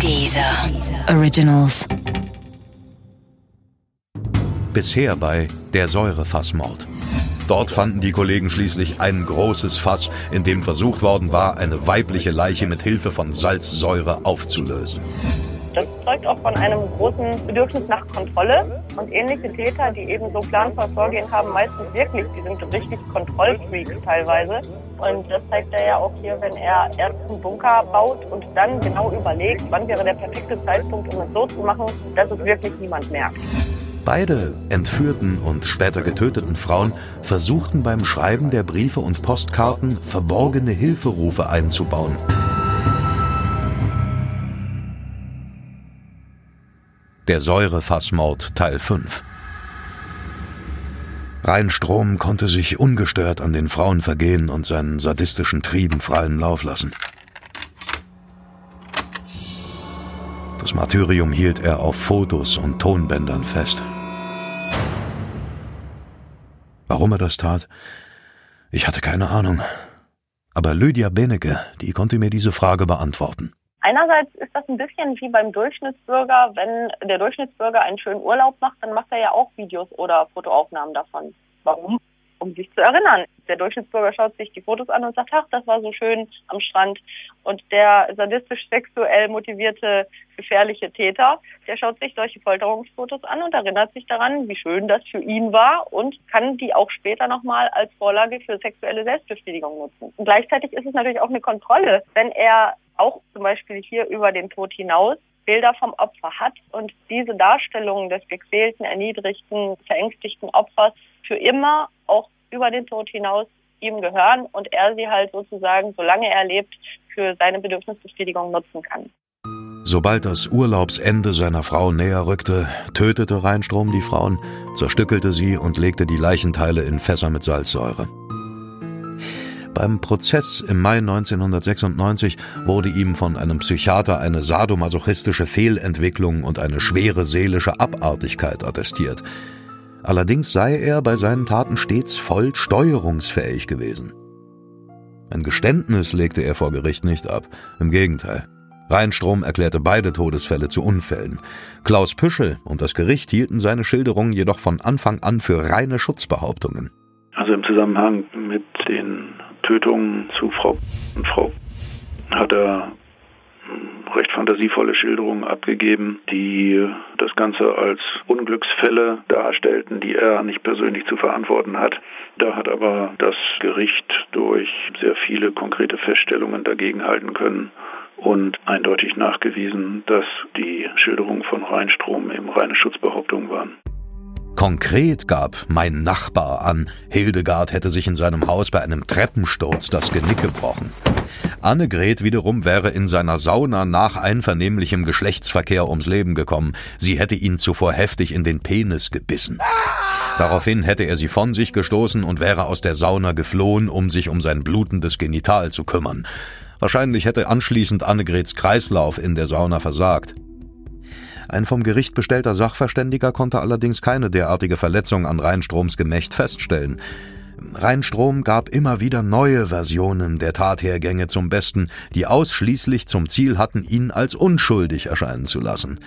Dieser Originals. Bisher bei Der Säurefassmord. Dort fanden die Kollegen schließlich ein großes Fass, in dem versucht worden war, eine weibliche Leiche mit Hilfe von Salzsäure aufzulösen. Das zeugt auch von einem großen Bedürfnis nach Kontrolle. Und ähnliche Täter, die eben so planvoll vorgehen, haben meistens wirklich, die sind richtig Kontrollfreaks teilweise. Und das zeigt er ja auch hier, wenn er erst einen Bunker baut und dann genau überlegt, wann wäre der perfekte Zeitpunkt, um es so zu machen, dass es wirklich niemand merkt. Beide entführten und später getöteten Frauen versuchten beim Schreiben der Briefe und Postkarten verborgene Hilferufe einzubauen. Der Säurefassmord Teil 5 Rheinstrom konnte sich ungestört an den Frauen vergehen und seinen sadistischen Trieben freien Lauf lassen. Das Martyrium hielt er auf Fotos und Tonbändern fest. Warum er das tat? Ich hatte keine Ahnung. Aber Lydia Benecke, die konnte mir diese Frage beantworten. Einerseits ist das ein bisschen wie beim Durchschnittsbürger. Wenn der Durchschnittsbürger einen schönen Urlaub macht, dann macht er ja auch Videos oder Fotoaufnahmen davon. Warum? Um sich zu erinnern. Der Durchschnittsbürger schaut sich die Fotos an und sagt, ach, das war so schön am Strand. Und der sadistisch sexuell motivierte, gefährliche Täter, der schaut sich solche Folterungsfotos an und erinnert sich daran, wie schön das für ihn war und kann die auch später nochmal als Vorlage für sexuelle Selbstbefriedigung nutzen. Und gleichzeitig ist es natürlich auch eine Kontrolle, wenn er auch zum Beispiel hier über den Tod hinaus Bilder vom Opfer hat und diese Darstellungen des gequälten, erniedrigten, verängstigten Opfers für immer auch über den Tod hinaus ihm gehören und er sie halt sozusagen, solange er lebt, für seine Bedürfnisbefriedigung nutzen kann. Sobald das Urlaubsende seiner Frau näher rückte, tötete Rheinstrom die Frauen, zerstückelte sie und legte die Leichenteile in Fässer mit Salzsäure. Beim Prozess im Mai 1996 wurde ihm von einem Psychiater eine sadomasochistische Fehlentwicklung und eine schwere seelische Abartigkeit attestiert. Allerdings sei er bei seinen Taten stets voll steuerungsfähig gewesen. Ein Geständnis legte er vor Gericht nicht ab, im Gegenteil. Rheinstrom erklärte beide Todesfälle zu Unfällen. Klaus Püschel und das Gericht hielten seine Schilderungen jedoch von Anfang an für reine Schutzbehauptungen. Also im Zusammenhang mit den Tötungen zu Frau und Frau hat er recht fantasievolle Schilderungen abgegeben, die das Ganze als Unglücksfälle darstellten, die er nicht persönlich zu verantworten hat. Da hat aber das Gericht durch sehr viele konkrete Feststellungen dagegenhalten können und eindeutig nachgewiesen, dass die Schilderungen von Rheinstrom eben reine Schutzbehauptungen waren. Konkret gab mein Nachbar an, Hildegard hätte sich in seinem Haus bei einem Treppensturz das Genick gebrochen. Annegret wiederum wäre in seiner Sauna nach einvernehmlichem Geschlechtsverkehr ums Leben gekommen. Sie hätte ihn zuvor heftig in den Penis gebissen. Daraufhin hätte er sie von sich gestoßen und wäre aus der Sauna geflohen, um sich um sein blutendes Genital zu kümmern. Wahrscheinlich hätte anschließend Annegrets Kreislauf in der Sauna versagt. Ein vom Gericht bestellter Sachverständiger konnte allerdings keine derartige Verletzung an Rheinstroms Gemächt feststellen. Rheinstrom gab immer wieder neue Versionen der Tathergänge zum Besten, die ausschließlich zum Ziel hatten, ihn als unschuldig erscheinen zu lassen.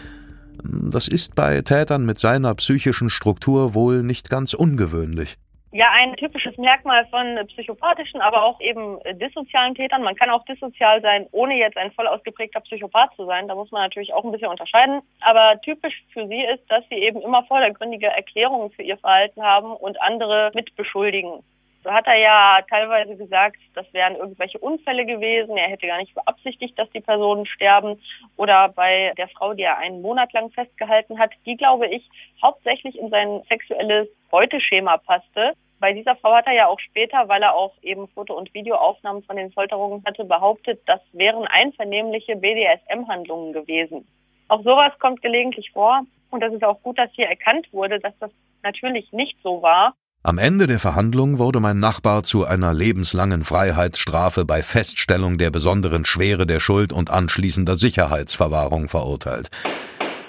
Das ist bei Tätern mit seiner psychischen Struktur wohl nicht ganz ungewöhnlich. Ja, ein typisches Merkmal von psychopathischen, aber auch eben dissozialen Tätern. Man kann auch dissozial sein, ohne jetzt ein voll ausgeprägter Psychopath zu sein. Da muss man natürlich auch ein bisschen unterscheiden. Aber typisch für sie ist, dass sie eben immer vordergründige Erklärungen für ihr Verhalten haben und andere mit beschuldigen. So hat er ja teilweise gesagt, das wären irgendwelche Unfälle gewesen. Er hätte gar nicht beabsichtigt, dass die Personen sterben. Oder bei der Frau, die er einen Monat lang festgehalten hat, die, glaube ich, hauptsächlich in sein sexuelles Beuteschema passte. Bei dieser Frau hat er ja auch später, weil er auch eben Foto- und Videoaufnahmen von den Folterungen hatte, behauptet, das wären einvernehmliche BDSM-Handlungen gewesen. Auch sowas kommt gelegentlich vor. Und das ist auch gut, dass hier erkannt wurde, dass das natürlich nicht so war. Am Ende der Verhandlung wurde mein Nachbar zu einer lebenslangen Freiheitsstrafe bei Feststellung der besonderen Schwere der Schuld und anschließender Sicherheitsverwahrung verurteilt.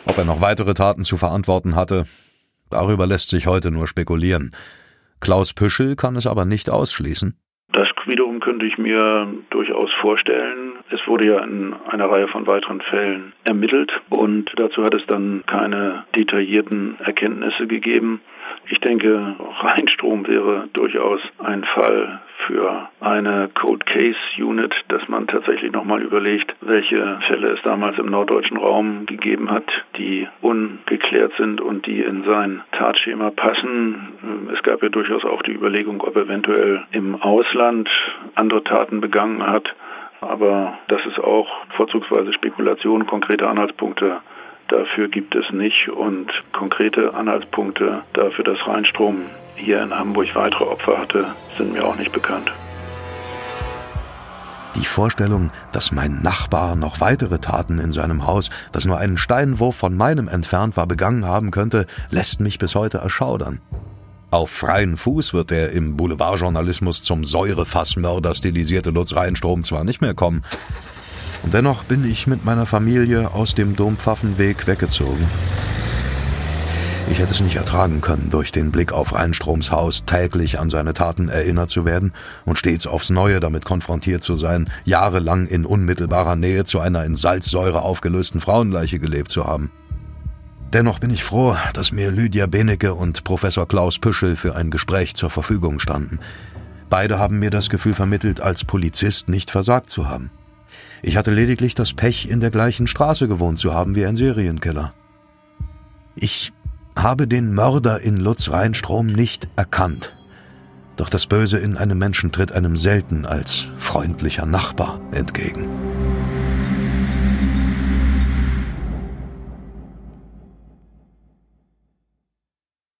Ob er noch weitere Taten zu verantworten hatte, darüber lässt sich heute nur spekulieren. Klaus Püschel kann es aber nicht ausschließen. Das wiederum könnte ich mir durchaus vorstellen, es wurde ja in einer Reihe von weiteren Fällen ermittelt und dazu hat es dann keine detaillierten Erkenntnisse gegeben. Ich denke, Rheinstrom wäre durchaus ein Fall für eine Cold Case Unit, dass man tatsächlich nochmal überlegt, welche Fälle es damals im norddeutschen Raum gegeben hat, die ungeklärt sind und die in sein Tatschema passen. Es gab ja durchaus auch die Überlegung, ob eventuell im Ausland andere Taten begangen hat. Aber das ist auch vorzugsweise Spekulation, konkrete Anhaltspunkte Dafür gibt es nicht und konkrete Anhaltspunkte dafür, dass Rheinstrom hier in Hamburg weitere Opfer hatte, sind mir auch nicht bekannt. Die Vorstellung, dass mein Nachbar noch weitere Taten in seinem Haus, das nur einen Steinwurf von meinem entfernt war, begangen haben könnte, lässt mich bis heute erschaudern. Auf freien Fuß wird der im Boulevardjournalismus zum Säurefassmörder stilisierte Lutz Rheinstrom zwar nicht mehr kommen, und dennoch bin ich mit meiner Familie aus dem Dompfaffenweg weggezogen. Ich hätte es nicht ertragen können, durch den Blick auf Reinstroms Haus täglich an seine Taten erinnert zu werden und stets aufs Neue damit konfrontiert zu sein, jahrelang in unmittelbarer Nähe zu einer in Salzsäure aufgelösten Frauenleiche gelebt zu haben. Dennoch bin ich froh, dass mir Lydia Benecke und Professor Klaus Püschel für ein Gespräch zur Verfügung standen. Beide haben mir das Gefühl vermittelt, als Polizist nicht versagt zu haben. Ich hatte lediglich das Pech, in der gleichen Straße gewohnt zu haben wie ein Serienkiller. Ich habe den Mörder in Lutz Rheinstrom nicht erkannt. Doch das Böse in einem Menschen tritt einem selten als freundlicher Nachbar entgegen.